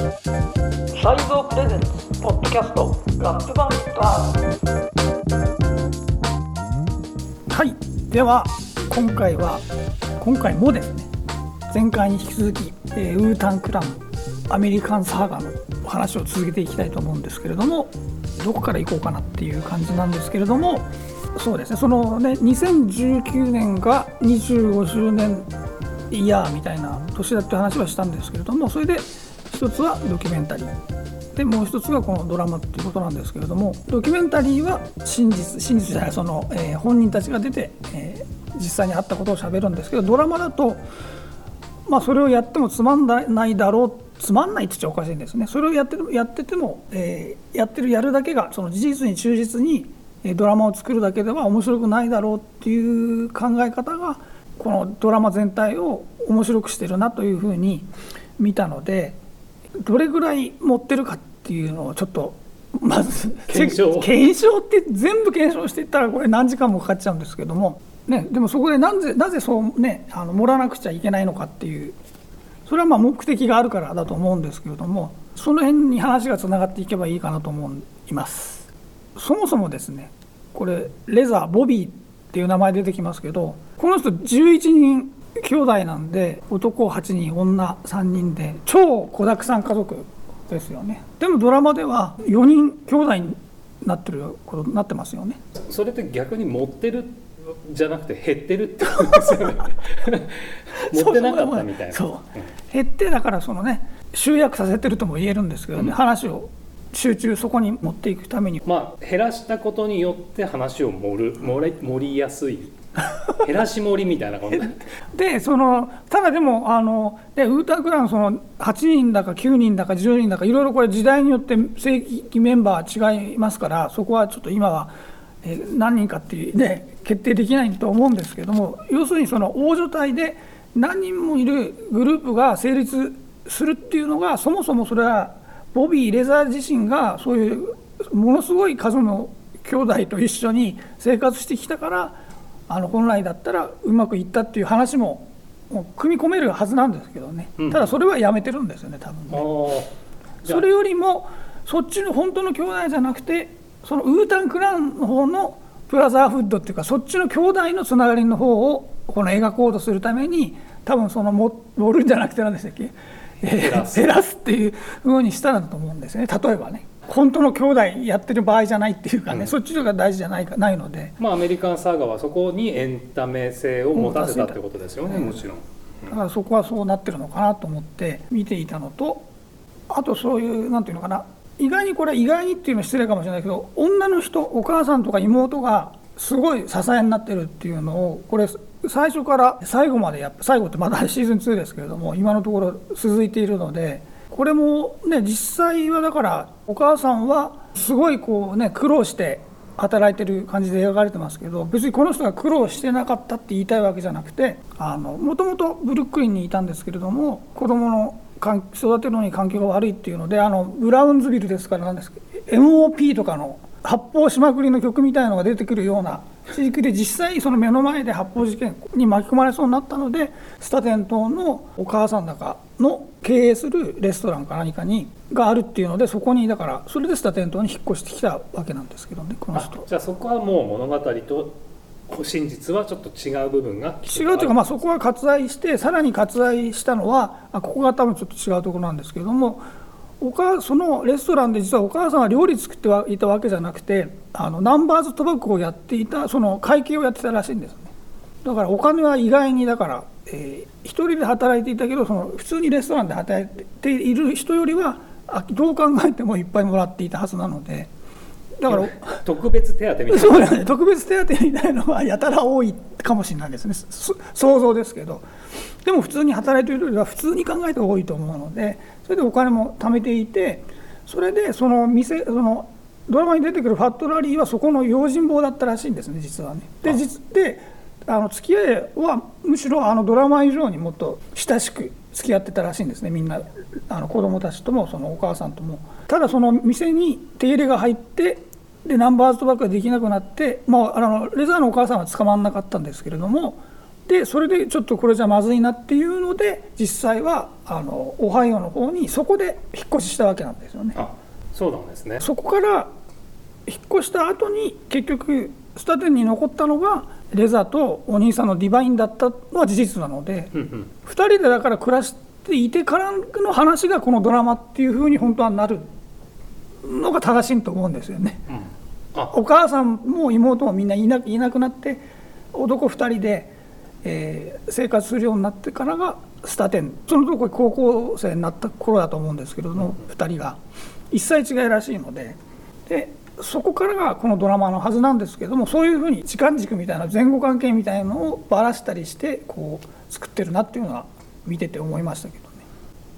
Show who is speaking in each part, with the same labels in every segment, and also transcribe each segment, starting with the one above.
Speaker 1: サイゾープレゼンツポッドキャストラップバンドはいでは今回は今回もですね前回に引き続き、えー、ウータンクラムアメリカンサーガのお話を続けていきたいと思うんですけれどもどこから行こうかなっていう感じなんですけれどもそうですね。そのね2019年が25周年イヤーみたいな年だって話はしたんですけれどもそれで一つはドキュメンタリー。でもう一つがこのドラマっていうことなんですけれどもドキュメンタリーは真実真実じゃないその、えー、本人たちが出て、えー、実際にあったことをしゃべるんですけどドラマだとまあそれをやってもつまんないだろうつまんないって言っちゃおかしいんですね。それをやってやってても、えー、やってるやるだけがその事実に忠実にドラマを作るだけでは面白くないだろうっていう考え方がこのドラマ全体を面白くしてるなというふうに見たのでどれぐらい持ってるかっていうのをちょっとまず
Speaker 2: 検証？
Speaker 1: 検証って全部検証していったらこれ何時間もかかっちゃうんですけども、ね、でもそこでなぜなぜそうねあの盛らなくちゃいけないのかっていう。それはまあ目的があるからだと思うんですけれどもその辺に話がつながっていけばいいかなと思います。そもそもですねこれレザーボビーっていう名前出てきますけどこの人11人兄弟なんで男8人女3人で超子だくさん家族ですよね。でもドラマでは4人兄弟になってることになってますよね。
Speaker 2: それって逆に持ってるじゃなくて減ってるってことですよね。持ってなかったみたいな。
Speaker 1: そう減ってだからそのね集約させてるとも言えるんですけどね、うん、話を集中そこに持っていくために。
Speaker 2: まあ減らしたことによって話を盛る盛り盛りやすい 減らし盛りみたいな感じ
Speaker 1: でそのただでもあのでウータークランその8人だか9人だか10人だかいろいろこれ時代によって正規メンバー違いますからそこはちょっと今は、え何人かっていうね決定できないと思うんですけども要するにその大所帯で何人もいるグループが成立するっていうのがそもそもそれはボビー・レザー自身がそういうものすごい数の兄弟と一緒に生活してきたからあの本来だったらうまくいったっていう話も組み込めるはずなんですけどね、うん、ただそれはやめてるんですよね多分ね。それよりもそっちの本当の兄弟じゃなくてそのウータンクランの方のブラザーフッドっていうかそっちの兄弟のつながりの方をこの描こうとするために多分その盛るんじゃなくて何でしたっけ？減らす。っていうふうにしたんだと思うんですね。例えばね。本当の兄弟やってる場合じゃないっていうかね、うん、そっちのが大事じゃないかないので、
Speaker 2: まあ、アメリカンサーガはそこにエンタメ性を持たせたってことですよね、もちろん。
Speaker 1: だからそこはそうなってるのかなと思って見ていたのとあとそういうなんていうのかな意外にこれ意外にっていうのは失礼かもしれないけど女の人お母さんとか妹がすごい支えになってるっていうのをこれ最初から最後までや最後ってまだシーズン2ですけれども今のところ続いているのでこれもね実際はだからお母さんはすごいこうね苦労して働いてる感じで描かれてますけど別にこの人が苦労してなかったって言いたいわけじゃなくてもともとブルックリンにいたんですけれども子供の育てるのに環境が悪いっていうのであのブラウンズビルですからなんですけど MOP とかの発砲しまくりの曲みたいのが出てくるような地域で実際その目の前で発砲事件に巻き込まれそうになったのでスタテン島のお母さんだかの経営するレストランか何かにがあるっていうのでそこにだからそれでスタテン島に引っ越してきたわけなんですけどねこの人。
Speaker 2: じゃあそこはもう物語と真実はちょっと違う部分が
Speaker 1: 違うというか、まあ、そこは割愛してさらに割愛したのはあここが多分ちょっと違うところなんですけれどもお母そのレストランで実はお母さんは料理作ってはいたわけじゃなくてあのナンバーズ賭博をやっていたその会計をやってたらしいんですね。だからお金は意外にだから、えー、一人で働いていたけどその普通にレストランで働いている人よりはどう考えてもいっぱいもらっていたはずなので。
Speaker 2: だから 特別手当みたいな。
Speaker 1: そうね。特別手当みたいなのはやたら多いかもしれないですね。想像ですけど。でも普通に働いているよりは普通に考えて多いと思うのでそれでお金も貯めていてそれでその店そのドラマに出てくるファットラリーはそこの用心棒だったらしいんですね実はね。で実であの付き合いはむしろあのドラマ以上にもっと親しく付き合ってたらしいんですねみんなあの子供たちともそのお母さんとも。ただその店に手入れが入ってでナンバーズ賭博ができなくなって、まあ、あのレザーのお母さんは捕まらなかったんですけれどもでそれでちょっとこれじゃまずいなっていうので実際はあのオハイオの方にそこで引っ越ししたわけなんですよね。
Speaker 2: あそうなんですね
Speaker 1: そこから引っ越した後に結局スタテンに残ったのがレザとお兄さんのディバインだったのは事実なので、
Speaker 2: うんうん
Speaker 1: 2人でだから暮らしていてからの話がこのドラマっていうふうに本当はなるのが正しいと思うんですよね。
Speaker 2: うんあ
Speaker 1: お母さんも妹もみんないないなくなって男2人で、えー生活するようになってからがスタテン。そのとこ高校生になった頃だと思うんですけれども、2人が。一切違いらしいので。でそこからがこのドラマのはずなんですけどもそういうふうに時間軸みたいな前後関係みたいなのをばらしたりしてこう作ってるなっていうのは見てて思いましたけど。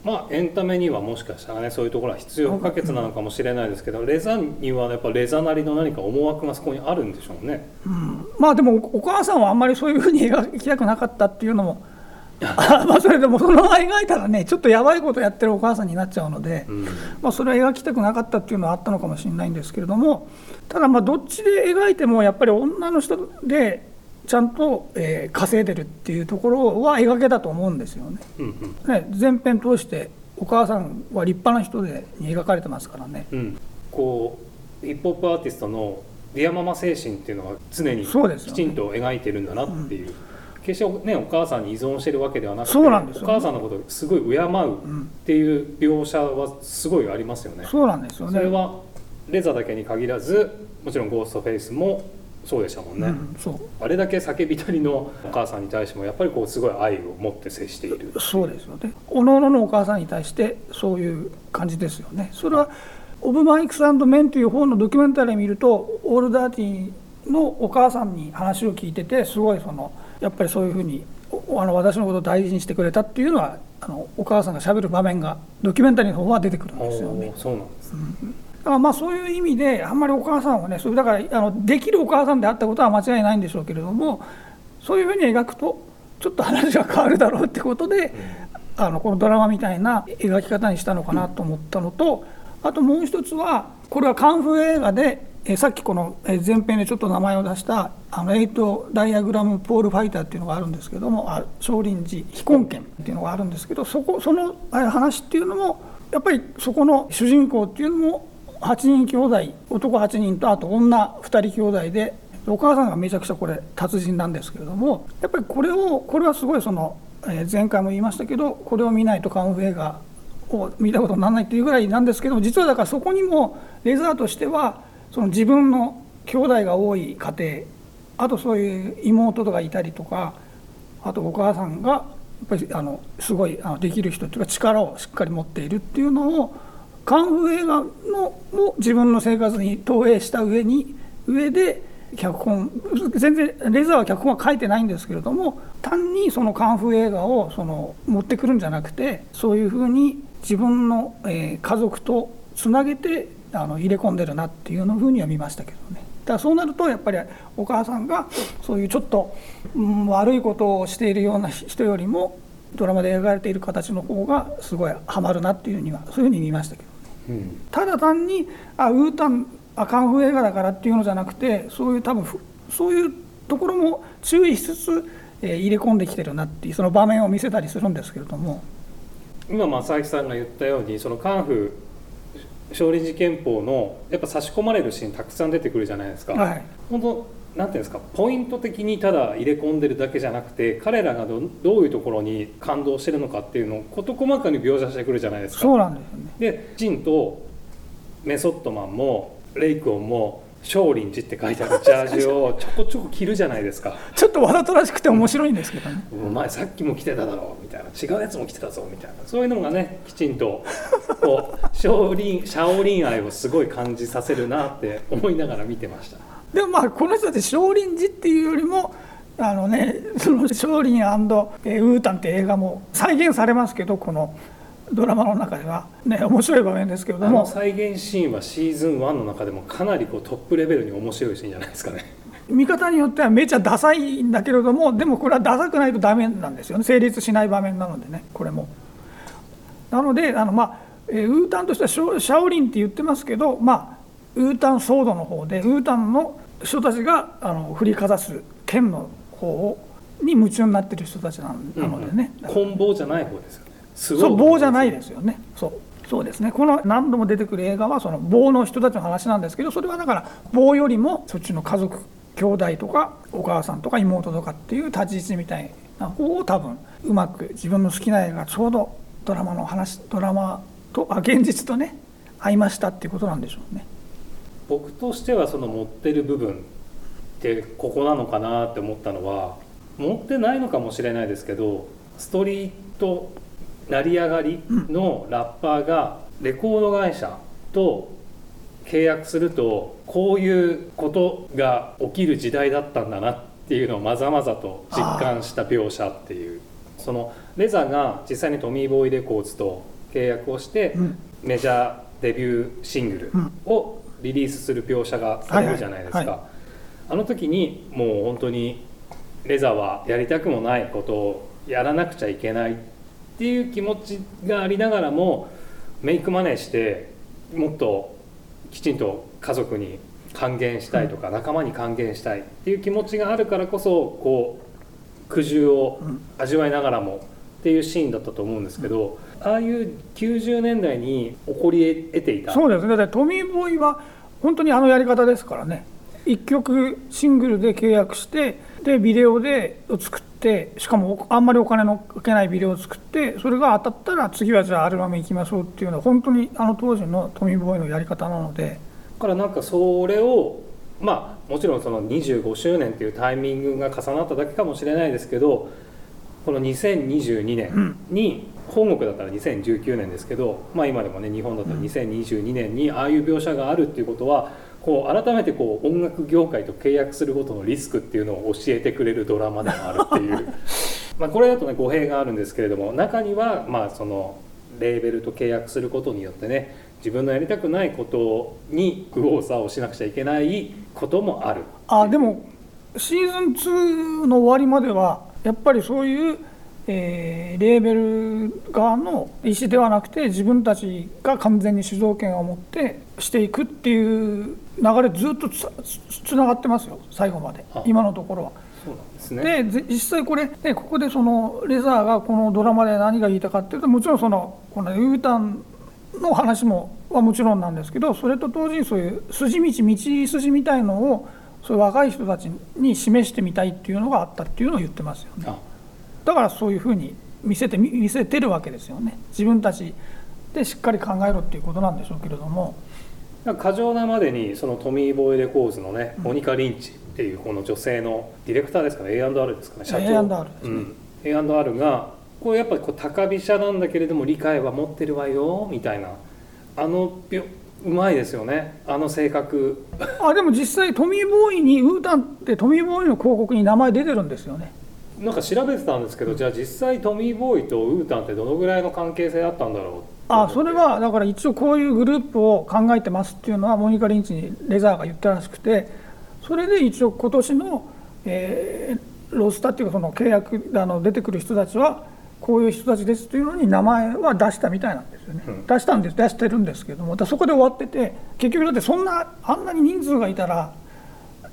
Speaker 2: まあエンタメにはもしかしたらねそういうところは必要不可欠なのかもしれないですけどレザにはやっぱレザなりの何か思惑がそこにあるんでしょうね。
Speaker 1: まあでもお母さんはあんまりそういうふうに描きたくなかったっていうのも あまあそれでもそのまま描いたらねちょっとやばいことやってるお母さんになっちゃうので、
Speaker 2: うん。
Speaker 1: まあ、それは描きたくなかったっていうのはあったのかもしれないんですけれどもただまあどっちで描いてもやっぱり女の人でちゃんと、えー稼いでるっていうところは描けたと思うんですよね。
Speaker 2: うんうん
Speaker 1: ね全編通してお母さんは立派な人でに描かれてますからね。
Speaker 2: うん、こうヒップホップアーティストのディアママ精神っていうのは常にきちんと描いてるんだなっていう決してねお母さんに依存してるわけではなくて
Speaker 1: そうなんですよ
Speaker 2: お母さんのことをすごい敬うっていう描写はすごいありますよね。
Speaker 1: そうなんですよね。
Speaker 2: それはレザだけに限らずもちろんゴーストフェイスもそうでしたもんね、
Speaker 1: うん、そう
Speaker 2: あれだけ叫びたりのお母さんに対してもやっぱりこうすごい愛を持って接している
Speaker 1: そうですよね。おのおののお母さんに対してそういう感じですよね。それはオブ・マイクスメンという本のドキュメンタリー見るとオールダーティーのお母さんに話を聞いててすごいそのやっぱりそういうふうにおあの私のことを大事にしてくれたっていうのはあのお母さんがしゃべる場面がドキュメンタリーの方は出てくるんですよね。
Speaker 2: そうなんです、
Speaker 1: だからまあそういう意味であんまりお母さんはねそれだからあのできるお母さんであったことは間違いないんでしょうけれどもそういうふうに描くとちょっと話が変わるだろうってことで、あのこのドラマみたいな描き方にしたのかなと思ったのと、あともう一つはこれはカンフー映画でえさっきこのえ前編でちょっと名前を出したあのエイトダイアグラムポールファイターっていうのがあるんですけどもあ少林寺非根剣っていうのがあるんですけどそこそのえ話っていうのもやっぱりそこの主人公っていうのも8人兄弟男8人とあと女2人兄弟でお母さんがめちゃくちゃこれ達人なんですけれどもやっぱりこれをこれはすごいその、え前回も言いましたけどこれを見ないとカンフー映画を見たことにならないっていうぐらいなんですけども実はだからそこにもレザーとしてはその自分の兄弟が多い家庭あとそういう妹とかいたりとかあとお母さんがやっぱりあのすごいあのできる人っていうか力をしっかり持っているっていうのをカンフー映画のも自分の生活に投影した上に上で脚本全然レザーは脚本は書いてないんですけれども単にそのカンフー映画をその持ってくるんじゃなくてそういうふうに自分の、え家族とつなげてあの入れ込んでるなっていうのふうには見ましたけどね。だからそうなるとやっぱりお母さんがそういうちょっと、うん悪いことをしているような人よりもドラマで描かれている形の方がすごいハマるなっていうにはそういうふうに見ましたけど。
Speaker 2: うん
Speaker 1: ただ単にあウータンあカンフー映画だからっていうのじゃなくてそういう多分ふそういうところも注意しつつ、えー入れ込んできてるなっていうその場面を見せたりするんですけれども。
Speaker 2: 今正明さんが言ったようにそのカンフー少林寺拳法のやっぱ差し込まれるシーンたくさん出てくるじゃないですか、
Speaker 1: はい。
Speaker 2: 本当なんていうんですかポイント的にただ入れ込んでるだけじゃなくて彼らがどどういうところに感動してるのかっていうのを事細かに描写してくるじゃないですか。
Speaker 1: そうなんですよね。
Speaker 2: でジンとメソッドマンもレイクオンも少林寺って書いてある ジャージをちょこちょこ着るじゃないですか。
Speaker 1: ちょっとわざとらしくて面白いんですけどね。
Speaker 2: お前さっきも来てただろうみたいな。違うやつも来てたぞみたいな。そういうのがねきちんと こう少林シャオリン愛をすごい感じさせるなって思いながら見てました
Speaker 1: でもまあこの人たち少林寺っていうよりもあのねその少林えーウータンって映画も再現されますけどこのドラマの中では。ね面白い場面ですけれど
Speaker 2: あの
Speaker 1: も
Speaker 2: 再現シーンはシーズン1の中でもかなりこうトップレベルに面白いシーンじゃないですかね。
Speaker 1: 見方によってはめちゃダサいんだけれどもでもこれはダサくないとダメなんですよね。成立しない場面なのでねこれも。なのであの、まあえーウータンとしてはシャオリンって言ってますけど、まあ、ウータンソードの方でウータンの人たちがあの振りかざす剣の方をに夢中になってる人たちななのでね、
Speaker 2: 棍棒じゃない方ですよね。
Speaker 1: そう。棒じゃないですよね。そう。そうですね。この何度も出てくる映画はその棒の人たちの話なんですけどそれはだから棒よりもそっちの家族兄弟とかお母さんとか妹とかっていう立ち位置みたいな方を多分うまく自分の好きな映画がちょうどドラマの話ドラマとあ現実とね合いましたっていうことなんでしょうね。
Speaker 2: 僕としてはその持ってる部分ってここなのかなって思ったのは持ってないのかもしれないですけどストリート成り上がりのラッパーがレコード会社と契約するとこういうことが起きる時代だったんだなっていうのをまざまざと実感した描写っていう。そのレザが実際にトミー・ボーイ・レコーズと契約をして
Speaker 1: うん。
Speaker 2: メジャーデビューシングルをリリースする描写がされるじゃないです
Speaker 1: はいは
Speaker 2: かあの時にもう本当にレザはやりたくもないことをやらなくちゃいけないっていう気持ちがありながらもメイクマネーしてもっときちんと家族に還元したいとか仲間に還元したいっていう気持ちがあるからこそこう苦渋を味わいながらもっていうシーンだったと思うんですけどああいう90年代に起こり得ていた。
Speaker 1: そうですね。だってトミー・ボーイは本当にあのやり方ですからね。1曲シングルで契約してでビデオで作ってしかもあんまりお金のかけないビデオを作ってそれが当たったら次はじゃあアルバム行きましょうっていうのは本当にあの当時のトミー・ボーイのやり方なので。
Speaker 2: だからなんかそれをまあもちろんその25周年っていうタイミングが重なっただけかもしれないですけどこの2022年に、本国だったら2019年ですけど、まあ、今でもね日本だったら2022年にああいう描写があるっていうことはこう改めてこう音楽業界と契約することのリスクっていうのを教えてくれるドラマでもあるっていう。まあこれだとね語弊があるんですけれども中にはまあそのレーベルと契約することによってね自分のやりたくないことに右往左往しなくちゃいけないこともある
Speaker 1: あでもシーズン2の終わりまではやっぱりそういう、えーレーベル側の意思ではなくて自分たちが完全に主導権を持ってしていくっていう流れずっとつつながってますよ最後まで
Speaker 2: あ。
Speaker 1: 今のところは。
Speaker 2: そうなんですね。
Speaker 1: でぜ実際これ、ね、ここでそのレザーがこのドラマで何が言いたかっていうともちろんそのこのウータンの話もはもちろんなんですけどそれと同時にそういう筋道道筋みたいのをそういう若い人たちに示してみたいっていうのがあったっていうのを言ってますよね。
Speaker 2: あ
Speaker 1: だからそういうふうに見せて見見せてるわけですよね。自分たちでしっかり考えろっていうことなんでしょうけれども。
Speaker 2: 過剰なまでにそのトミー・ボーイ・レコーズのね、モニカ・リンチっていうこの女性のディレクターですかね。A&R ですかね。社長。
Speaker 1: A&R ですね。
Speaker 2: うん。A&R がこうやっぱりこう高飛車なんだけれども理解は持ってるわよみたいな。あのうまいですよね。あの性格。
Speaker 1: あでも実際トミー・ボーイにウータンってトミー・ボーイの広告に名前出てるんですよね
Speaker 2: なんか調べてたんですけどじゃあ実際トミー・ボーイとウータンってどのぐらいの関係性あったんだろう？
Speaker 1: あそれはだから一応こういうグループを考えてますっていうのはモニカ・リンチにレザーが言ったらしくてそれで一応今年の、えーロスタっていうかその契約あの出てくる人たちはこういう人たちですっていうのに名前は出したみたいなんですよね、
Speaker 2: うん。
Speaker 1: 出したんです出してるんですけどもだそこで終わってて結局だってそんなあんなに人数がいたら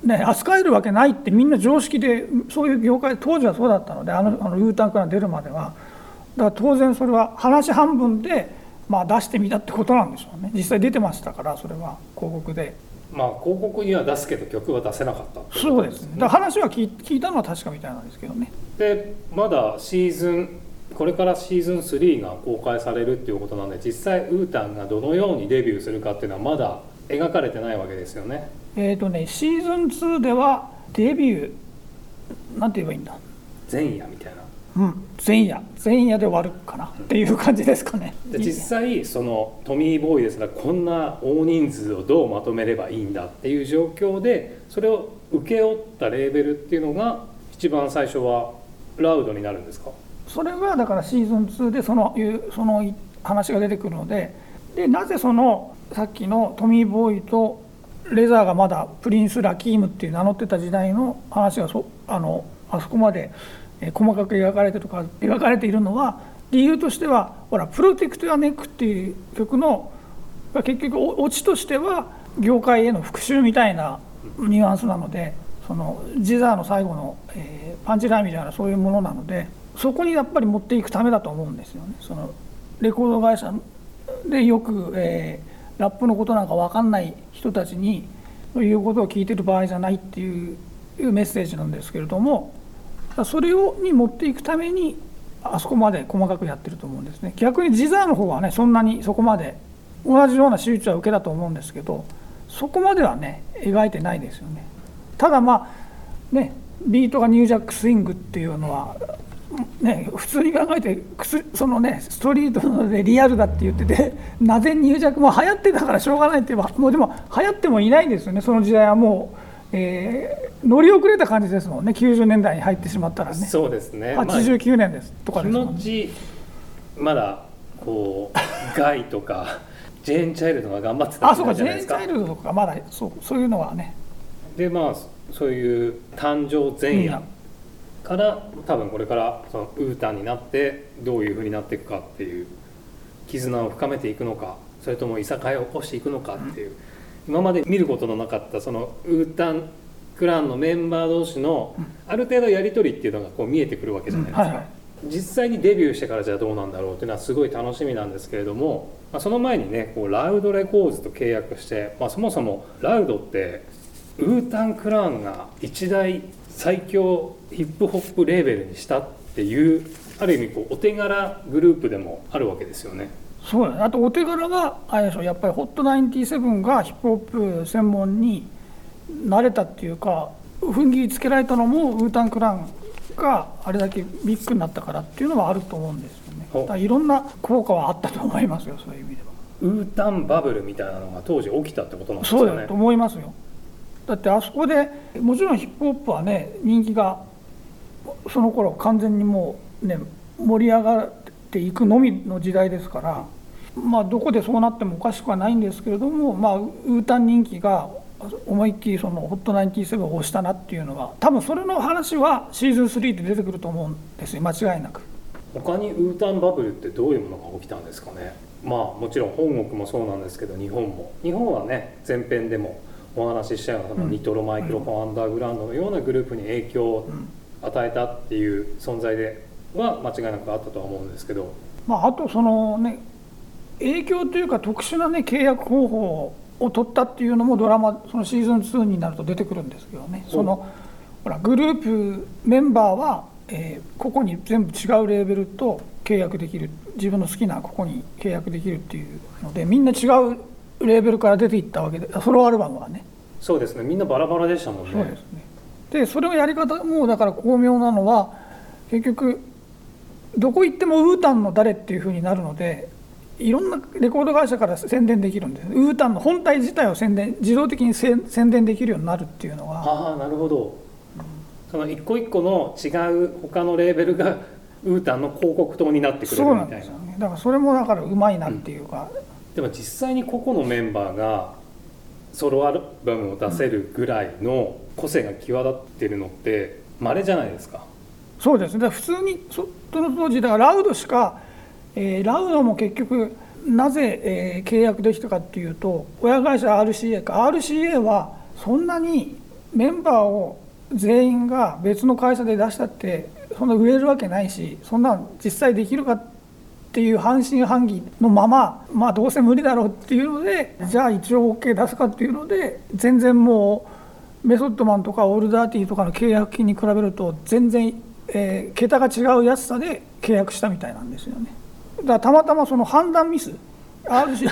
Speaker 1: ね、扱えるわけないってみんな常識でそういう業界当時はそうだったのであのあのウータンから出るまでは。だから当然それは話半分で、まあ、出してみたってことなんでしょうね。実際出てましたからそれは。広告で。
Speaker 2: まあ広告には出すけど曲は出せなかったってい
Speaker 1: そうですね。だ話は聞い聞いたのは確かみたいなんですけどね。
Speaker 2: でまだシーズンこれからシーズン3が公開されるっていうことなんで実際ウータンがどのようにデビューするかっていうのはまだ描かれてないわけですよね
Speaker 1: えっ、とねシーズン2ではデビュー。なんて言えばいいんだ？
Speaker 2: 前夜みたいな。
Speaker 1: うん。前夜。前夜で終わるかな。っていう感じですかね。
Speaker 2: で実際そのトミー・ボーイですらこんな大人数をどうまとめればいいんだっていう状況でそれを請け負ったレーベルっていうのが一番最初はラウドになるんですか？
Speaker 1: それがだからシーズン2でそのいうその話が出てくるのででなぜそのさっきのトミー・ボーイとレザーがまだプリンス・ラキームっていう名乗ってた時代の話がそあのあそこまで細かく描かれてとか描かれているのは理由としてはほら「プロテクト・ア・ネック」っていう曲の結局オチとしては業界への復讐みたいなニュアンスなのでそのジザーの最後の、えーパンチラインみたいなそういうものなのでそこにやっぱり持っていくためだと思うんですよね。そのレコード会社でよく、えラップのことなんか分かんない人たちにそういうことを聞いてる場合じゃないっていうメッセージなんですけれどもそれをに持っていくためにあそこまで細かくやってると思うんですね。逆にジザーの方はねそんなにそこまで同じような手術は受けたと思うんですけどそこまではね描いてないですよね。ただまあねビートがニュージャックスイングっていうのはね、普通に考えてそのねストリートでリアルだって言っててなぜニュージャックも流行ってたからしょうがないって言えばもうでも流行ってもいないんですよね。その時代はもう、えー乗り遅れた感じですもんね。90年代に入ってしまったらね。
Speaker 2: そうですね、まあ
Speaker 1: 89年ですとか
Speaker 2: 気
Speaker 1: ですもんね。
Speaker 2: まだこう ガイとかジェーン・チャイルドが頑張ってた
Speaker 1: あそうか。ジェーン・チャイルドとかまだそうそういうのはね。
Speaker 2: でまあそういう誕生前夜から多分これからそのウータンになってどういうふうになっていくかっていう絆を深めていくのかそれともいさかいを起こしていくのかっていう、今まで見ることのなかったそのウータンクランのメンバー同士のある程度やり取りっていうのがこう見えてくるわけじゃないですか。
Speaker 1: はいはい
Speaker 2: 実際にデビューしてからじゃあどうなんだろうっていうのはすごい楽しみなんですけれども、まあ、その前にねこうラウドレコーズと契約して、まあ、そもそもラウドってウータンクラーンが一大最強ヒップホップレーベルにしたっていうある意味こうお手柄グループでもあるわけですよね。
Speaker 1: そうあとお手柄はあれでしょやっぱりホット97がヒップホップ専門になれたっていうか踏ん切りつけられたのもウータンクランがあれだけビッグになったからっていうのはあると思うんですよね。だからいろんな効果はあったと思いますよそういう意味では。
Speaker 2: ウータンバブルみたいなのが当時起きたってことなんですよね。
Speaker 1: そうだと。思いますよだってあそこでもちろんヒップホップはね人気がその頃完全にもうね盛り上がっていくのみの時代ですからまあどこでそうなってもおかしくはないんですけれどもまあウータン人気が思いっきりそのホット97を押したなっていうのは多分それの話はシーズン3で出てくると思うんですよ間違いなく。
Speaker 2: 他にウータンバブルってどういうものが起きたんですかねまあもちろん本国もそうなんですけど日本も日本はね前編でもお話ししたようなその
Speaker 1: うん。
Speaker 2: ニトロマイクロフォンアンダーグラウンドのようなグループに影響を与えたっていう存在では間違いなくあったとは思うんですけど。
Speaker 1: まあ、あとそのね影響というか特殊なね契約方法を取ったっていうのもドラマそのシーズン2になると出てくるんですけどね。そのほらグループメンバーは、えーここに全部違うレーベルと契約できる。自分の好きなここに契約できるっていうのでみんな違うレーベルから出ていったわけでソロアルバムはね。
Speaker 2: そうですね。みんなバラバラでしたもんね。
Speaker 1: そうですね。でそれをやり方もだから巧妙なのは結局どこ行ってもウータンの誰っていうふうになるのでいろんなレコード会社から宣伝できるんです。ウータンの本体自体を宣伝自動的に宣伝できるようになるっていうのは。
Speaker 2: ああなるほど。その一個一個の違う他のレーベルがウータンの広告塔になってくれ
Speaker 1: そうなん
Speaker 2: るみたいな。
Speaker 1: ですよね。だからそれもだからうまいなっていうか、
Speaker 2: でも実際に個々のメンバーがソロアルバムを出せるぐらいの個性が際立ってるのって稀じゃないですか。
Speaker 1: そうですね。普通にそその当時だからラウドしか、えーラウドも結局なぜ、えー契約できたかっていうと親会社 RCA か。RCA はそんなにメンバーを全員が別の会社で出したってそんな売れるわけないしそんな実際できるかってていう半信半疑のまままあどうせ無理だろうっていうのでじゃあ一応 OK 出すかっていうので全然もうメソッドマンとかオールダーティーとかの契約金に比べると全然、えー桁が違う安さで契約したみたいなんですよね。だからたまたまその判断ミス RC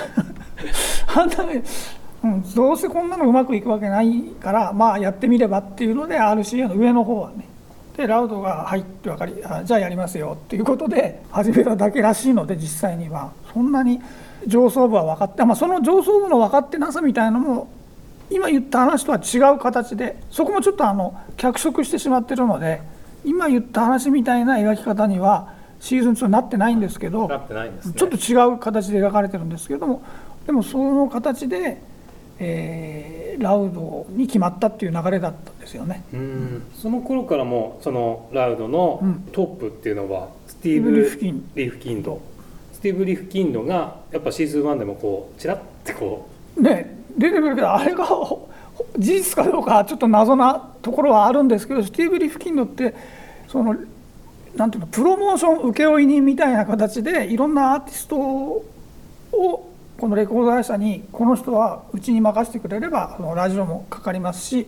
Speaker 1: 判断ミス、うん、どうせこんなのうまくいくわけないからまあやってみればっていうので RCA の上の方はねでラウドが「はい」って分かりあじゃあやりますよっていうことで始めただけらしいので実際には。そんなに上層部は分かって、まあ、その上層部の分かってなさみたいなのも今言った話とは違う形でそこもちょっとあの脚色してしまってるので今言った話みたいな描き方にはシーズン2になってないんですけど
Speaker 2: ね。
Speaker 1: ちょっと違う形で描かれてるんですけどもでもその形で、えーラウドに決まったっていう流れだったんですよね。
Speaker 2: うん。その頃からもそのラウドの
Speaker 1: うん。
Speaker 2: トップっていうのはスティーブ・
Speaker 1: リフキン。
Speaker 2: リフキンド。スティーブ・リフキンドがやっぱシーズン1でもこうチラッてこ
Speaker 1: ね出てくるけどあれがほ事実かどうかちょっと謎なところはあるんですけどスティーブ・リフキンドってそのなんていうのプロモーション請負人みたいな形でいろんなアーティストをこのレコード会社にこの人はうちに任せてくれればそのラジオもかかりますし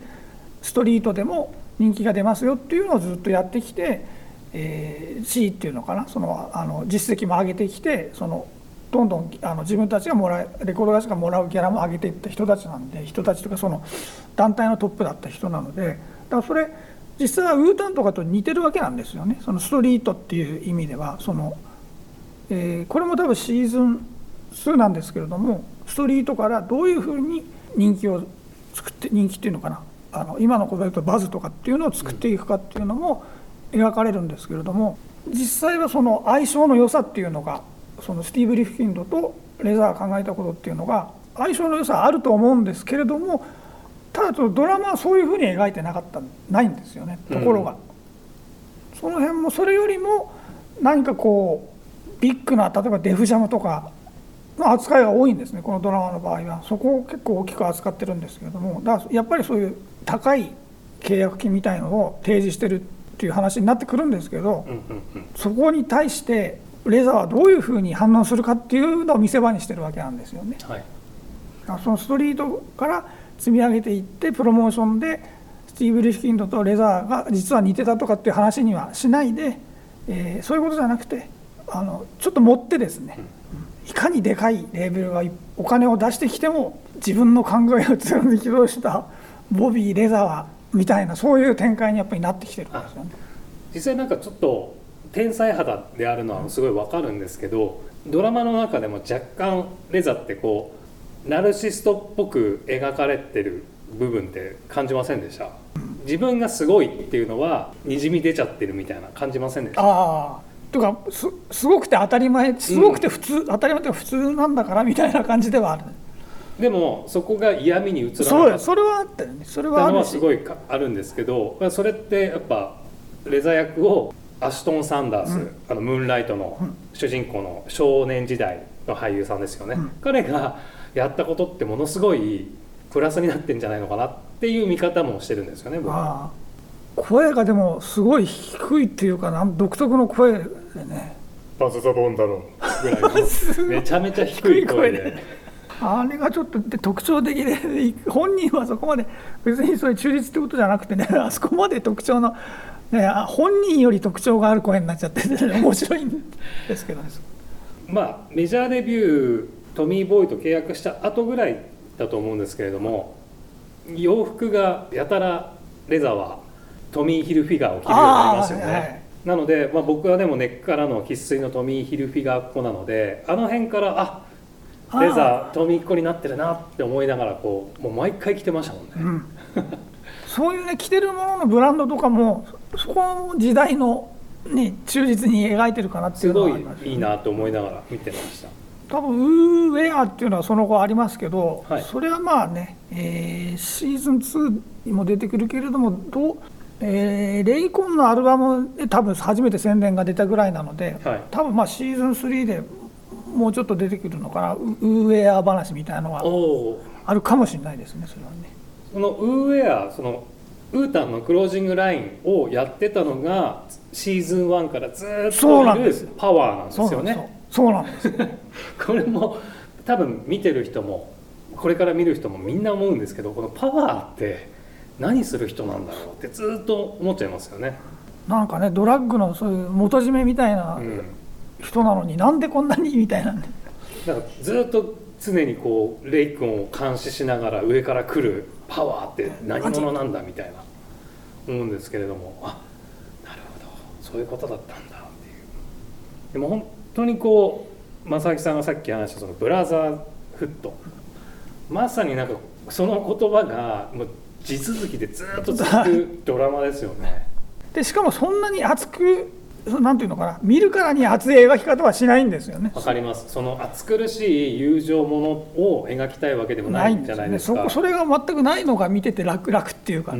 Speaker 1: ストリートでも人気が出ますよっていうのをずっとやってきて、えー、C っていうのかなそのあの実績も上げてきてそのどんどんあの自分たちがもらえレコード会社がもらうギャラも上げていった人たちなんで人たちとかその団体のトップだった人なのでだからそれ実際はウータンとかと似てるわけなんですよね。そのストリートっていう意味ではその、えー、これも多分シーズン2なんですけれどもストリートからどういうふうに人気を作って人気っていうのかな。あの今の言葉で言うとバズとかっていうのを作っていくかっていうのも描かれるんですけれども実際はその相性の良さっていうのがそのスティーブ・リフキンドとレザーが考えたことっていうのが相性の良さあると思うんですけれどもただドラマはそういうふうに描いてなかったないんですよねところが、うん、その辺もそれよりも何かこうビッグな例えばデフジャムとかの扱いが多いんですねこのドラマの場合は。そこを結構大きく扱ってるんですけれども。だからやっぱりそういう高い契約金みたいのを提示してるっていう話になってくるんですけど、そこに対してレザーはどういうふうに反応するかっていうのを見せ場にしてるわけなんですよね。はい、そのストリートから積み上げていってプロモーションでスティーブ・リフキンドとレザーが実は似てたとかっていう話にはしないで、えー、そういうことじゃなくてあのちょっと持ってですね、いかにでかいレーベルがお金を出してきても自分の考えを貫き通したボビー・レザーみたいなそういう展開にやっぱりなってきてるんですよね。
Speaker 2: 実際なんかちょっと天才肌であるのはすごいわかるんですけどドラマの中でも若干レザってこうナルシストっぽく描かれてる部分って感じませんでした？自分がすごいっていうのはにじみ出ちゃってるみたいな感じませんでした？
Speaker 1: ああとかすすごくて当たり前すごくて普通、うん、当たり前って普通なんだからみたいな感じではある。
Speaker 2: でもそこが嫌味に移らな
Speaker 1: そうそれはあったよね。それはあ
Speaker 2: るすごいあるんですけどそれってやっぱレザ役をアシュトン・サンダース、うん、あのムーンライトの主人公の少年時代の俳優さんですよね、うん、彼がやったことってものすごいプラスになってんじゃないのかなっていう見方もしてるんですよね僕は
Speaker 1: 声がでもすごい低いっていうかな独特の声でね。
Speaker 2: バズ・ザ・ボンだろぐらいの。めちゃめちゃ低い声で。
Speaker 1: あれがちょっと特徴的で本人はそこまで別にそれ中立ってことじゃなくてね あそこまで特徴のね、本人より特徴がある声になっちゃって 面白いんですけどね。
Speaker 2: まあメジャーデビュートミー・ボーイと契約した後ぐらいだと思うんですけれども洋服がやたらレザーはトミー・ヒルフィガーを着るようになりますよね。はい、なので、まあ、僕はでも根っからの生粋のトミー・ヒルフィガーっ子なのであの辺からあレザートミーっ子になってるなって思いながらこうもう毎回着てましたもんね。うん。
Speaker 1: そういうね着てるもののブランドとかもそこの時代のね忠実に描いてるかなっていうのは
Speaker 2: すごいいいなと思いながら見てました。
Speaker 1: 多分ウーウェアっていうのはその後ありますけど、はい、それはまあね、えー、シーズン2にも出てくるけれどもどう、えー、レイコンのアルバムで多分初めて宣伝が出たぐらいなので、はい、多分まあシーズン3でもうちょっと出てくるのかな。ウーウェア話みたいなのはあるかもしれないですねそれはね。
Speaker 2: そのウーウェアそのウータンのクロージングラインをやってたのがシーズン1からずっといるパワーなんですよね。
Speaker 1: そうなんです
Speaker 2: これも多分見てる人もこれから見る人もみんな思うんですけどこのパワーって何する人なんだろう？ってずっと思っちゃいますよね。
Speaker 1: なんかねドラッグのそういう元締めみたいな人なのに、うん、なんでこんなにみたいなね
Speaker 2: だからずっと常にこうレイ君を監視しながら上から来るパワーって何者なんだみたいな思うんですけれども。あなるほど。そういうことだったんだっていう。でも本当にこう正木さんがさっき話したそのブラザーフット。まさになんかその言葉がもう地続きでずっと続く ドラマですよね。
Speaker 1: でしかもそんなに熱くなんていうのかな見るからに熱い描き方はしないんですよね。
Speaker 2: わかります。その熱苦しい友情ものを描きたいわけでもないんじゃないですか、
Speaker 1: ね、そそれが全くないのが見てて楽々っていうか、ね。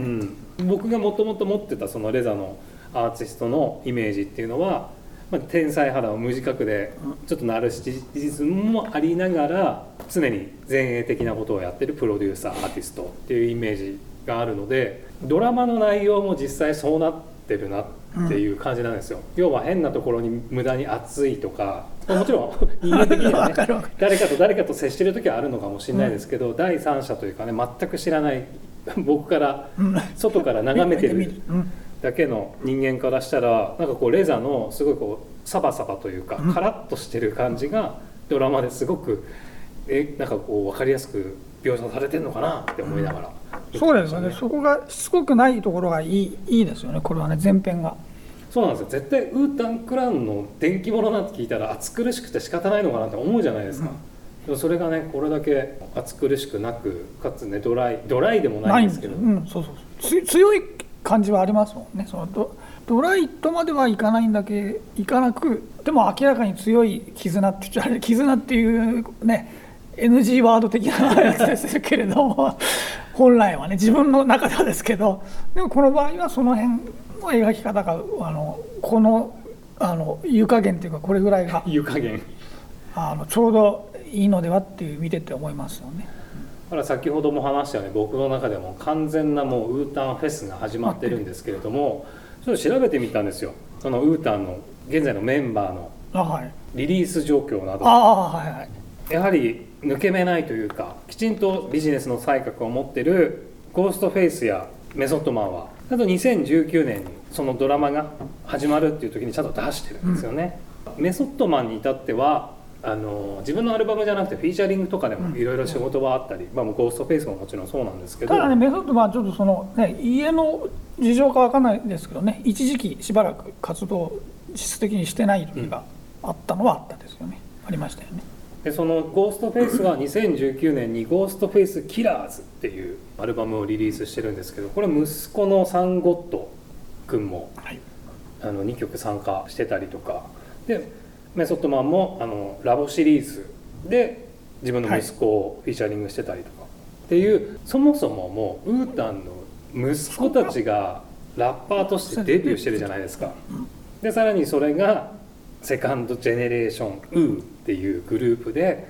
Speaker 2: うん、僕がもともと持ってたそのレザのアーティストのイメージっていうのは、まあ、天才肌を無自覚でちょっとナルシシズムもありながら常に前衛的なことをやってるプロデューサーアーティストっていうイメージがあるのでドラマの内容も実際そうなってるなっていう感じなんですよ、要は変なところに無駄に熱いとかもちろん人間的にはね 誰かと誰かと接してる時はあるのかもしれないですけど、第三者というかね全く知らない僕から
Speaker 1: うん。
Speaker 2: 外から眺めて
Speaker 1: 見
Speaker 2: る。
Speaker 1: うん。
Speaker 2: だけの人間からしたらなんかこうレザのすごいこうサバサバというか
Speaker 1: うん。
Speaker 2: カラッとしてる感じがドラマですごくえなんかこう分かりやすく描写されてるのかなって思いながら
Speaker 1: そうですよね。そこがしつこくないところがいいいいですよね。これはね前編が。
Speaker 2: そうなんですよ。絶対ウータンクラウンの電気物なんて聞いたら暑苦しくて仕方ないのかなって思うじゃないですか、でもそれがねこれだけ暑苦しくなくかつねドライドライでもな
Speaker 1: ないいん
Speaker 2: んで
Speaker 1: すすけど、うん、そうそうつ強い感じはありますもんね。そのドドライとまではいかないんだけいかなくでも明らかに強い絆って言っちゃあれ絆っていうね NG ワード的なやつですけれども本来はね自分の中ではですけどでもこの場合はその辺の描き方があのこのあの湯加減っていうかこれぐらいが
Speaker 2: 湯加減。
Speaker 1: あのちょうどいいのではっていう見てて思いますよね。
Speaker 2: だから先ほども話したように僕の中でも完全なもうウータンフェスが始まってるんですけれどもちょっと調べてみたんですよ。そのウータンの現在のメンバーのリリース状況など。
Speaker 1: ああはいはい。
Speaker 2: やはり抜け目ないというかきちんとビジネスの才覚を持ってるゴーストフェイスやメソッドマンはあと2019年にそのドラマが始まるっていう時にちゃんと出してるんですよね、メソッドマンに至ってはあの自分のアルバムじゃなくてフィーチャリングとかでもいろいろ仕事はあったり、まあ、もうゴーストフェイスももちろんそうなんですけど。
Speaker 1: ただね、メソッドはちょっとその、ね、家の事情かわかんないですけどね、一時期しばらく活動を実質的にしてない時があったのはあったですよね、ありましたよね。
Speaker 2: でそのゴーストフェイスは2019年に「ゴーストフェイスキラーズ」っていうアルバムをリリースしてるんですけどこれ息子のサンゴット君も
Speaker 1: はい、
Speaker 2: あの2曲参加してたりとか。でメソッドマンもあのラボシリーズで自分の息子をフィーチャリングしてたりとか、っていうそもそももうウータンの息子たちがラッパーとしてデビューしてるじゃないですか。でさらにそれがセカンドジェネレーションウーっていうグループで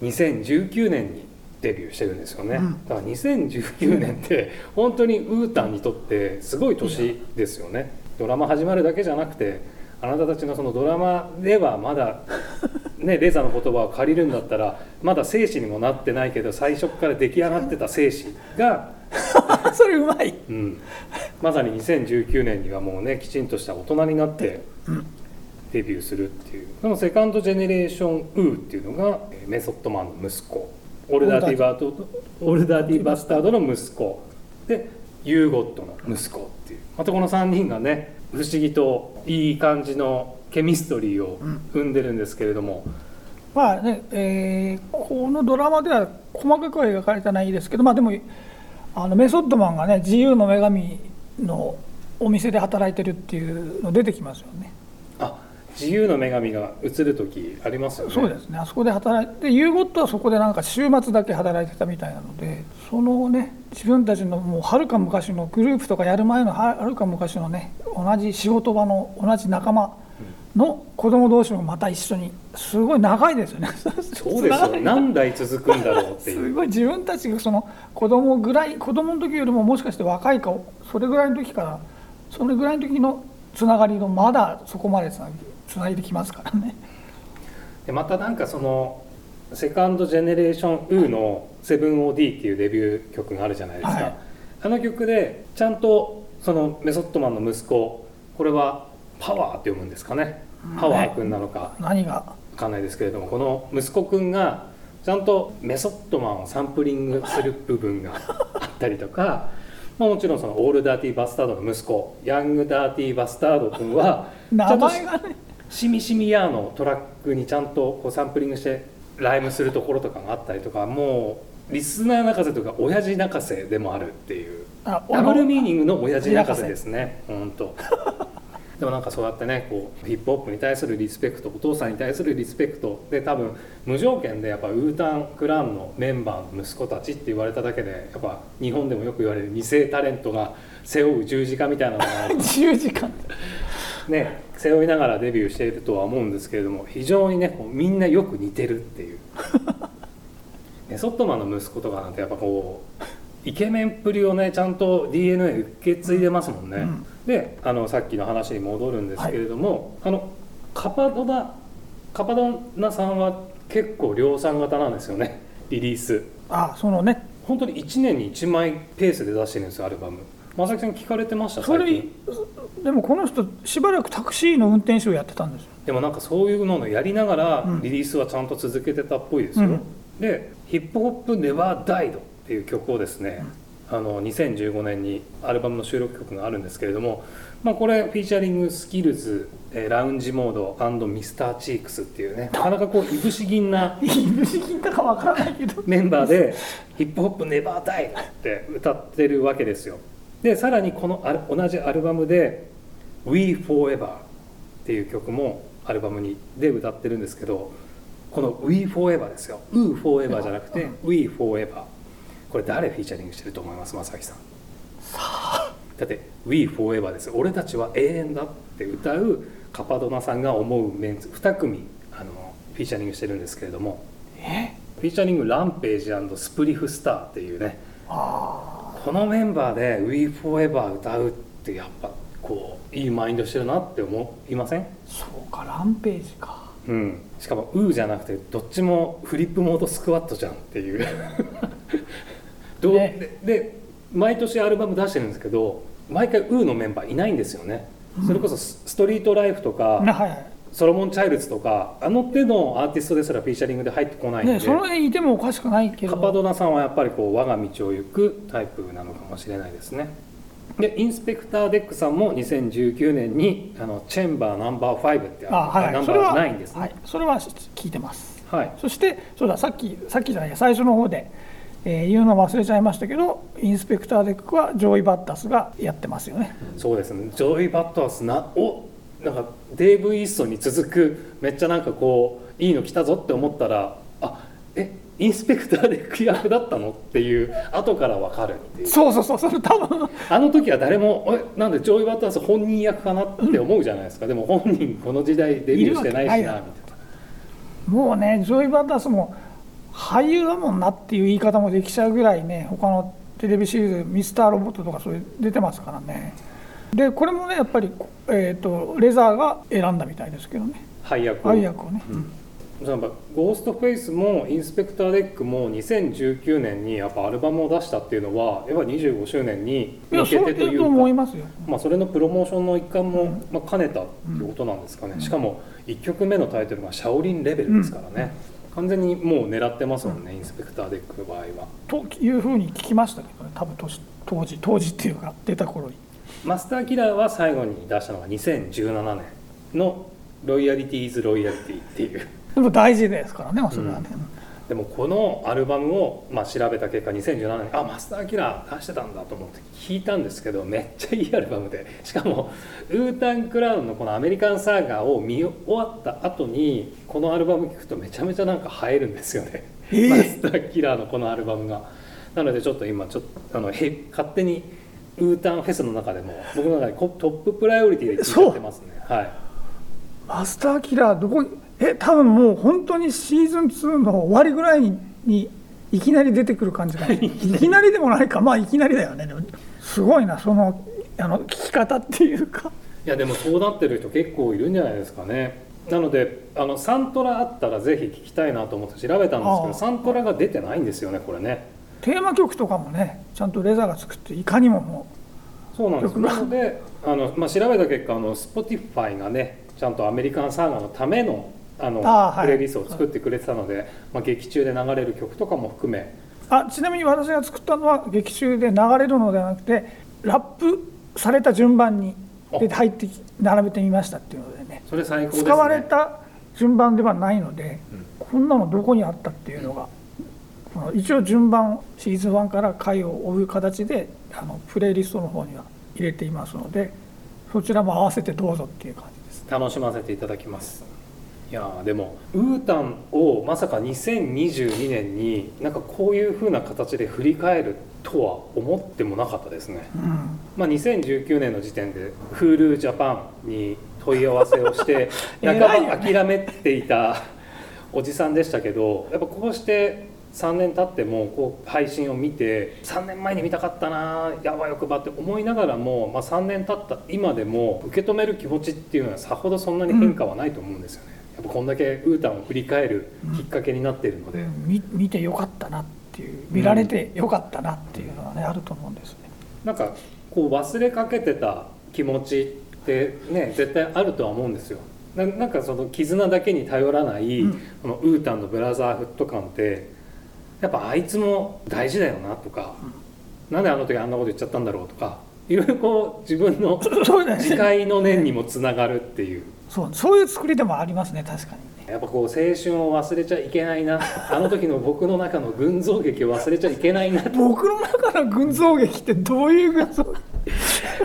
Speaker 2: 2019年にデビューしてるんですよね、
Speaker 1: うん。
Speaker 2: だから2019年って本当にウータンにとってすごい年ですよね。ドラマ始まるだけじゃなくてあなたたちのそのドラマではまだ ねレザの言葉を借りるんだったらまだ生死にもなってないけど最初から出来上がってた生死が
Speaker 1: それうまい。
Speaker 2: うん、まさに2019年にはもうねきちんとした大人になってデビューするっていう。そのセカンドジェネレーションウーっていうのがメソッドマンの息子。オルダーティバートオルダーティバスタードの息子。でユーゴットの息子っていう。またこの3人がね不思議といい感じのケミストリーを生んでるんですけれども、
Speaker 1: まあね、えーこのドラマでは細かくは描かれてないですけど、まあでも、あのメソッドマンがね、自由の女神のお店で働いてるっていうの出てきますよね。
Speaker 2: あ自由の女神が映る時ありますよね。
Speaker 1: そうですね、あそこで働いて、ユーゴットはそこでなんか週末だけ働いてたみたいなので、そのね、自分たちのもうはるか昔のグループとかやる前のははるか昔のね、同じ仕事場の同じ仲間の子供同士もまた一緒に、すごい長いですよね。
Speaker 2: そうですよ。何代続くんだろうってい
Speaker 1: す
Speaker 2: う
Speaker 1: ごい自分たちがその子供ぐらい子供の時よりももしかして若いかそれぐらいの時からそれぐらいの時のつながりのまだそこまでつなぎつないできますからね。
Speaker 2: でまたなんかそのセカンドジェネレーションウーの 7OD っていうデビュー曲があるじゃないですか、
Speaker 1: はい。
Speaker 2: あの曲でちゃんとそのメソッドマンの息子これはパワーって読むんですかね。パワー君なのか。
Speaker 1: 何が？
Speaker 2: わかんないですけれどもこの息子くんがちゃんとメソッドマンをサンプリングする部分が あったりとか、まあ、もちろんそのオールダーティーバスタードの息子ヤングダーティーバスタードくんは
Speaker 1: 名前がね
Speaker 2: しみしみやーのトラックにちゃんとこうサンプリングしてライムするところとかがあったりとかもうリスナー泣かせとか親父泣かせでもあるっていう
Speaker 1: あ
Speaker 2: ダブルミーニングの親父泣かせ。ですね本当。でもなんかそうやってねこうヒップホップに対するリスペクトお父さんに対するリスペクトで多分無条件でやっぱウータンクランのメンバーの息子たちって言われただけでやっぱ日本でもよく言われる二世タレントが背負う十字架みたいなのが
Speaker 1: 10時間
Speaker 2: ね、背負いながらデビューしているとは思うんですけれども非常にねこうみんなよく似てるっていう。メ ソッドマンの息子とかなんてやっぱこうイケメンっぷりをねちゃんと DNA 受け継いでますもんね、
Speaker 1: うん。
Speaker 2: であのさっきの話に戻るんですけれども、あのカパドナカパドナさんは結構量産型なんですよねリリース。
Speaker 1: あそのね。
Speaker 2: 本当に1年に1枚ペースで出してるんですよアルバム正木さん聞かれてました？
Speaker 1: それでもこの人しばらくタクシーの運転手をやってたんですよ。
Speaker 2: でもなんかそういうのをやりながら
Speaker 1: うん。
Speaker 2: リリースはちゃんと続けてたっぽいですよ、
Speaker 1: うん。
Speaker 2: で「ヒップホップネバーダイドっていう曲をですね、あの2015年にアルバムの収録曲があるんですけれども、まあ、これフィーチャリングスキルズえーラウンジモードミスターチークスっていうね なかなかこういぶし銀ない
Speaker 1: ぶし銀だかわからないけど。
Speaker 2: メンバーで「ヒップホップネバーダイドって歌ってるわけですよでさらにこの同じアルバムで「We Forever」っていう曲もアルバムにで歌ってるんですけどこの「We Forever」ですよ「We Forever」じゃなくて「We Forever」これ誰フィーチャリングしてると思います正木さん。だって「We Forever」です俺たちは永遠だって歌うカパドナさんが思うメンツ2組あのフィーチャリングしてるんですけれども。
Speaker 1: え？
Speaker 2: フィーチャリングランページスプリフスターっていうね。
Speaker 1: あ
Speaker 2: このメンバーで「We Forever」歌うってやっぱこういいマインドしてるなって思いません？
Speaker 1: あそうかランページか。
Speaker 2: うん、しかも「う」じゃなくてどっちもフリップモードスクワットじゃんっていう。どう？
Speaker 1: ね。
Speaker 2: でで毎年アルバム出してるんですけど毎回「う」のメンバーいないんですよね。それこそスストリートライフとか、
Speaker 1: ねはいはい
Speaker 2: ソロモン・チャイルズとかあの手のアーティストですらフィーチャリングで入ってこないんで、
Speaker 1: ねその辺いてもおかしくないけど。
Speaker 2: カパドナさんはやっぱりこう我が道を行くタイプなのかもしれないですね。でインスペクターデックさんも2019年にあのチェンバーナンバー5って
Speaker 1: あはい
Speaker 2: ナンバー9ですね。
Speaker 1: はい。それは聞いてます。
Speaker 2: はい、
Speaker 1: そしてそうださっきさっきじゃないや最初の方で、えー言うの忘れちゃいましたけどインスペクターデックはジョーイ・バッドアスがやってますよね。
Speaker 2: そうですね。ジョーイ・バッドアスなおなんかデイヴ・イーストに続くめっちゃなんかこういいの来たぞって思ったらあえインスペクターデック役だったのっていう後から分かるっていう。
Speaker 1: そうそうそうそれ多分。
Speaker 2: あの時は誰もえなんでジョーイ・バッドアス本人役かなって思うじゃないですか、でも本人この時代デビューしてないしなみたいな。
Speaker 1: もうねジョーイ・バッドアスも俳優だもんなっていう言い方もできちゃうぐらいね他のテレビシリーズ「ミスターロボット」とかそれ出てますからねでこれもねやっぱり、えー、と RZA が選んだみたいですけどね。
Speaker 2: 配役を。
Speaker 1: 配役をね、
Speaker 2: やっぱゴーストフェイスもインスペクターデックも2019年にやっぱアルバムを出したっていうのはやっぱ25周年に向けてというか
Speaker 1: 思いますよ。
Speaker 2: まあ、それのプロモーションの一環も、まあ、兼ねたっていうことなんですかね、しかも1曲目のタイトルが「シャオリンレベル」ですからね、完全にもう狙ってますもんね、インスペクターデックの場合は。
Speaker 1: というふうに聞きましたけどね。多分当時当時っていうか出た頃に
Speaker 2: マスターキラーは最後に出したのが2017年の「ロイヤリティーズ・ロイヤリティ」っていう。
Speaker 1: でも大事ですからねそれはね、
Speaker 2: でもこのアルバムを、まあ、調べた結果2017年あマスターキラー出してたんだと思って聞いたんですけどめっちゃいいアルバムで。しかもウータン・クラウンのこの「アメリカン・サーガー」を見終わった後にこのアルバム聴くとめちゃめちゃなんか映えるんですよね、
Speaker 1: えー。
Speaker 2: マスターキラーのこのアルバムが。なのでちょっと今ちょっとあのへ勝手にウータンフェスの中でも僕の中でコトッププライオリティで聴いてますね。はい。
Speaker 1: マスターキラーどこえ多分もう本当にシーズン2の終わりぐらいににいきなり出てくる感じだ、ね、いきなり。でもないか。まあいきなりだよね。でもすごいなそのあの聞き方っていうか。
Speaker 2: いやでもそうなってる人結構いるんじゃないですかね。なのであのサントラあったらぜひ聞きたいなと思って調べたんですけどサントラが出てないんですよねこれね
Speaker 1: テーマ曲とかもねちゃんとレザーが作っていかにもも
Speaker 2: そうなんです。なのであの、まあ、調べた結果あの Spotify がねちゃんとアメリカンサーガーのためのあのプレイリストを作ってくれてたので、まあ、劇中で流れる曲とかも含め。
Speaker 1: うあちなみに私が作ったのは劇中で流れるのではなくてラップされた順番にで入ってき並べてみましたっていうのでね。
Speaker 2: それ最高ですね。
Speaker 1: 使われた順番ではないので、こんなのどこにあったっていうのが、この一応順番シーズン1から回を追う形であのプレイリストの方には入れていますのでそちらも合わせてどうぞっていう感じです
Speaker 2: 楽しませていただきます。いやーでもウータンをまさか2022年になんかこういう風な形で振り返るとは思ってもなかったですね、
Speaker 1: うん。
Speaker 2: まあ、2019年の時点で Hulu Japan に問い合わせをして 半ば諦めていたおじさんでしたけどやっぱこうして3年経ってもこう配信を見て3年前に見たかったなやばいよくばって思いながらも、まあ、3年経った今でも受け止める気持ちっていうのはさほどそんなに変化はないと思うんですよね、やっぱこんだけウータンを振り返るきっかけになっているので、
Speaker 1: うん見見てよかったなっていう見られてよかったなっていうのはね、あると思うんですね。
Speaker 2: なんかこう忘れかけてた気持ちってね絶対あるとは思うんですよ。ななんかその絆だけに頼らない、
Speaker 1: うん。
Speaker 2: このウータンのブラザーフット感ってやっぱあいつも大事だよなとか、なんであの時あんなこと言っちゃったんだろうとかいろいろこう自分の 自戒の念にもつながるっていう。
Speaker 1: そうそういう作りでもありますね確かにね。
Speaker 2: やっぱこう青春を忘れちゃいけないな。あの時の僕の中の群像劇を忘れちゃいけないな
Speaker 1: 僕の中の群像劇ってどういう群像劇？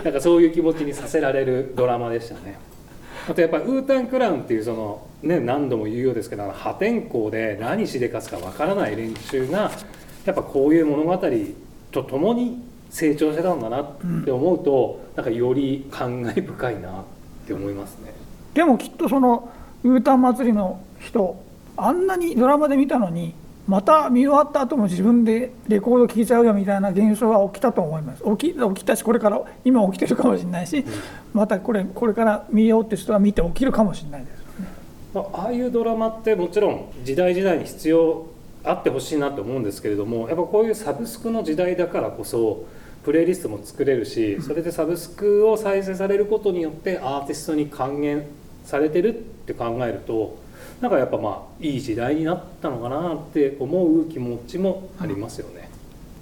Speaker 2: なんかそういう気持ちにさせられるドラマでしたね。あとやっぱウータンクラウンっていうそのね何度も言うようですけど破天荒で何しでかすかわからない連中がやっぱこういう物語とともに成長してたんだなって思うと、なんかより感慨深いなって思いますね。
Speaker 1: でもきっとそのウータン祭りの人あんなにドラマで見たのにまた見終わった後も自分でレコード聴いちゃうよみたいな現象が起きたと思います。起き起きたしこれから今起きてるかもしれないし、またこれこれから見ようって人は見て起きるかもしれないです。よね。
Speaker 2: まあああいうドラマってもちろん時代時代に必要あってほしいなと思うんですけれどもやっぱこういうサブスクの時代だからこそプレイリストも作れるしそれでサブスクを再生されることによってアーティストに還元されてるって考えるとなんかやっぱまあいい時代になったのかなって思う気持ちもありますよね。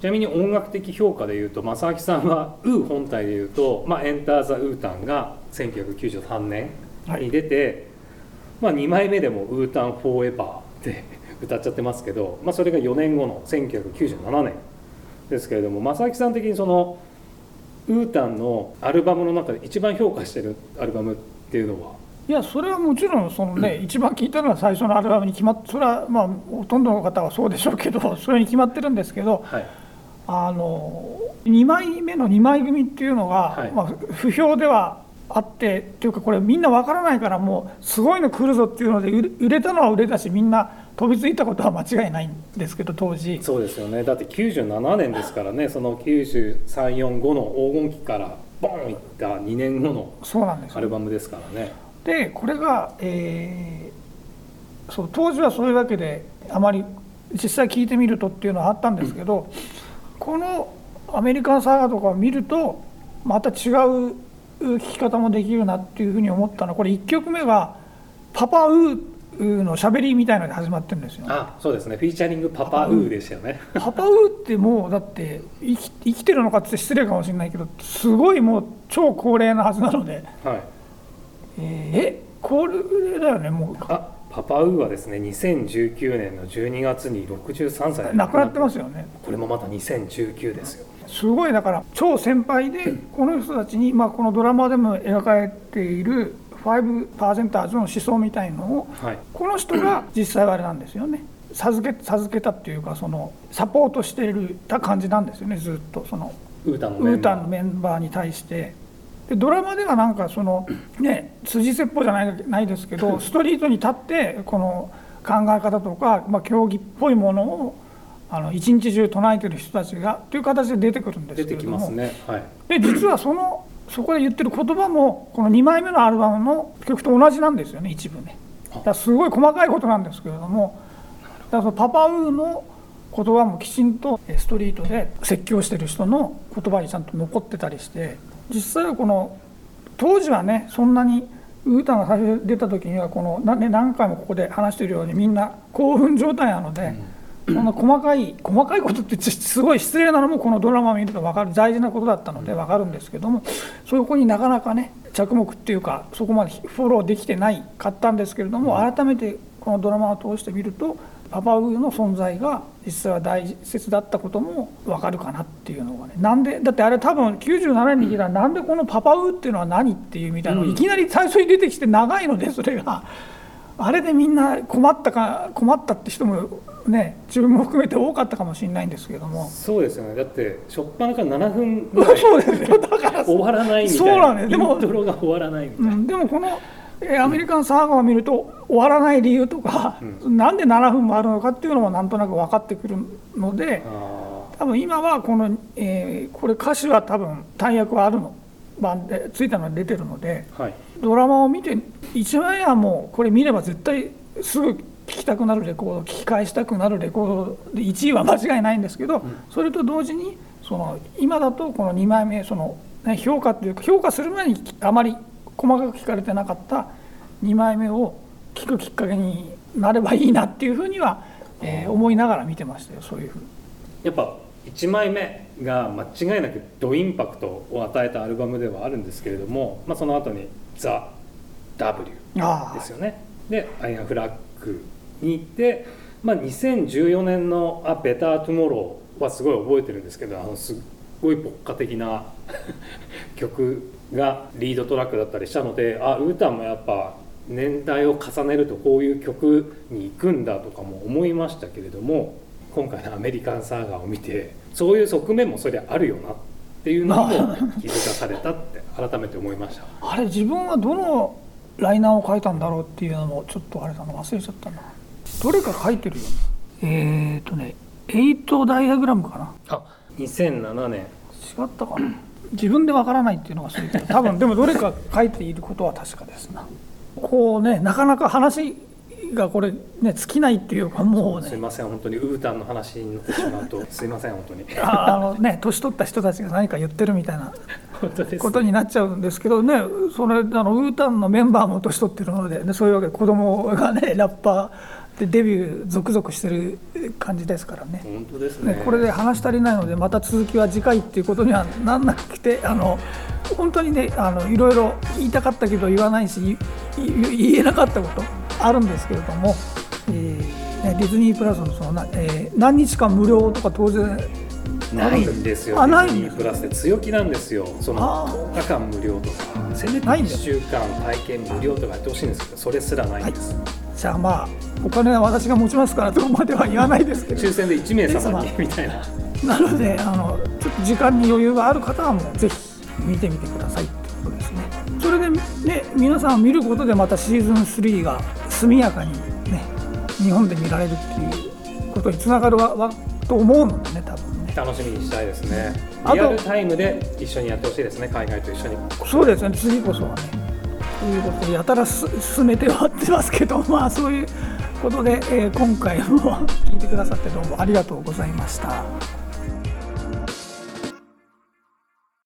Speaker 2: ちなみに音楽的評価でいうと正明さんは「ウー」本体でいうと「まあ、エンター・ザ・ウータン」が1993年に出て、まあ、2枚目でも「ウータン・フォーエバー」って歌っちゃってますけど、まあ、それが4年後の1997年ですけれども正明さん的にそのウータンのアルバムの中で一番評価してるアルバムっていうのは？い
Speaker 1: やそれはもちろんそのね、一番聞いたのは最初のアルバムに決まってそれはまあほとんどの方はそうでしょうけど それに決まってるんですけど
Speaker 2: はい。
Speaker 1: あの2枚目の2枚組っていうのが、
Speaker 2: はい。
Speaker 1: まあ、不評ではあってっていうかこれみんなわからないからもうすごいの来るぞっていうので売れたのは売れたしみんな飛びついたことは間違いないんですけど当時。
Speaker 2: そうですよね。だって97年ですからねその9345の黄金期からボンいった2年後のアルバムですからね
Speaker 1: でこれが、えーそう当時はそういうわけであまり実際聞いてみるとっていうのはあったんですけど、このアメリカンサーガとかを見るとまた違う聞き方もできるなっていうふうに思ったの。はこれ1曲目が「パパウー」の喋りみたいなので始まってるんですよ。
Speaker 2: あそうですね。フィーチャリングパパウーでしたよね。
Speaker 1: パパウーってもうだって生き生きてるのかって失礼かもしれないけどすごいもう超高齢なはずなので、
Speaker 2: はい
Speaker 1: えーえ高齢だよねもう。
Speaker 2: あパパウーはですね。2019年の12月に63歳で
Speaker 1: 亡くなってますよね。
Speaker 2: これもまた2019ですよ。
Speaker 1: すごいだから超先輩でこの人たちに、まあ、このドラマでも描かれている5%の思想みたいのを
Speaker 2: はい。
Speaker 1: この人が実際はあれなんですよね。授け授けたっていうかそのサポートしてるた感じなんですよねずっと。その
Speaker 2: ウータンの
Speaker 1: メンバーに対して。でドラマではなんかその ね辻説法じゃないないですけど ストリートに立ってこの考え方とか、まあ、競技っぽいものをあの一日中唱えてる人たちがという形で出てくるんですけれども、で実はそのそこで言ってる言葉もこの2枚目のアルバムの曲と同じなんですよね一部ね。だからすごい細かいことなんですけれども。だからそのパパウーの言葉もきちんとえストリートで説教してる人の言葉にちゃんと残ってたりして実際はこの当時はねそんなにウータンが最初出た時にはこの何回もここで話しているようにみんな興奮状態なので、そんな細かい細かいことってちすごい失礼なのもこのドラマを見ると分かる大事なことだったので分かるんですけどもそこになかなかね着目っていうかそこまでフォローできてないかったんですけれども改めてこのドラマを通してみるとパパウーの存在が実際は大切だったことも分かるかなっていうのがね。なんでだってあれ多分97年に聞いたらなんでこのパパウーっていうのは何っていうみたいなのがいきなり最初に出てきて長いのでそれが。あれでみんな困ったか困ったって人もね自分も含めて多かったかもしれないんですけども。
Speaker 2: そうですよね。だって初っ端から7分ぐらい
Speaker 1: そうですよ。だから
Speaker 2: 終わらないみたい
Speaker 1: そう
Speaker 2: な
Speaker 1: なんです。でも
Speaker 2: イントロが終わらないみたいな、
Speaker 1: うん、でもこのえーアメリカンサーガを見ると終わらない理由とか、なんで7分もあるのかっていうのもなんとなく分かってくるので
Speaker 2: あ
Speaker 1: 多分今はこの、えーこれ歌詞は多分大役はあるの版でついたのが出てるので
Speaker 2: ーはい。
Speaker 1: ドラマを見て一番やもうこれ見れば絶対すぐ聴きたくなるレコード聴き返したくなるレコードで1位は間違いないんですけど、それと同時にその今だとこの2枚目その、ね、評価というか評価する前にあまり細かく聞かれてなかった2枚目を聞くきっかけになればいいなっていうふうには、えー思いながら見てましたよそういうふうに。
Speaker 2: やっぱ1枚目が間違いなくドインパクトを与えたアルバムではあるんですけれども、まあ、その後に「ザ・ w
Speaker 1: あ
Speaker 2: ですよね。で「アイアンフラッグ」に行って、まあ、2014年の「あベター・トゥモロー」はすごい覚えてるんですけどあのすっごい牧歌的な 曲がリードトラックだったりしたのであウータンもやっぱ年代を重ねるとこういう曲に行くんだとかも思いましたけれども今回の「アメリカンサーガー」を見てそういう側面もそりゃあるよなっていうのにも気づかされたって改めて思いました。
Speaker 1: あれ自分はどのライナーを書いたんだろうっていうのもちょっとあれだな忘れちゃったな。どれか書いてるよね。えっ、ー、とね8ダイアグラムかな。
Speaker 2: あ2007年
Speaker 1: 違ったかな自分でわからないっていうのがそういう多分でもどれか書いていることは確かですな。こうねなかなか話がこれね尽きないっていうかもうね。
Speaker 2: すいません本当にウータンの話になってしまうと すいません本当に。
Speaker 1: ああのね年取った人たちが何か言ってるみたいなことになっちゃうんですけどねそれあのウータンのメンバーも年取ってるので、ね、そういうわけで子供がねラッパーでデビュー続々してる感じですからね。
Speaker 2: 本当ですね。
Speaker 1: ね、これで話足りないのでまた続きは次回っていうことにはなんなくてあの本当にねあのいろいろ言いたかったけど言わないしいい言えなかったことあるんですけれども、えーね、ディズニープラスのそのな、えー何日間無料とか当然
Speaker 2: ないんですよディズニープラスって強気なんですよ。その
Speaker 1: あ
Speaker 2: 10日間無料とか。せめて1
Speaker 1: ないんだ
Speaker 2: 週間体験無料とかやってほしいんですけどそれすらないんです、
Speaker 1: じゃあまあお金は私が持ちますからとまでは言わないですけど。
Speaker 2: 抽選で1名様にみたいな。
Speaker 1: なのであのちょっと時間に余裕がある方はもうぜひ見てみてくださいってことですね。それでね皆さん見ることでまたシーズン3が速やかにね日本で見られるっていうことにつながるわわと思うのでね多分ね。
Speaker 2: 楽しみにしたいですね。リアルタイムで一緒にやってほしいですね海外と一緒に。
Speaker 1: そうですね次こそはね。ということでやたら進めてはってますけどまあそういうことで、えー今回も聞いてくださってどうもありがとうございました。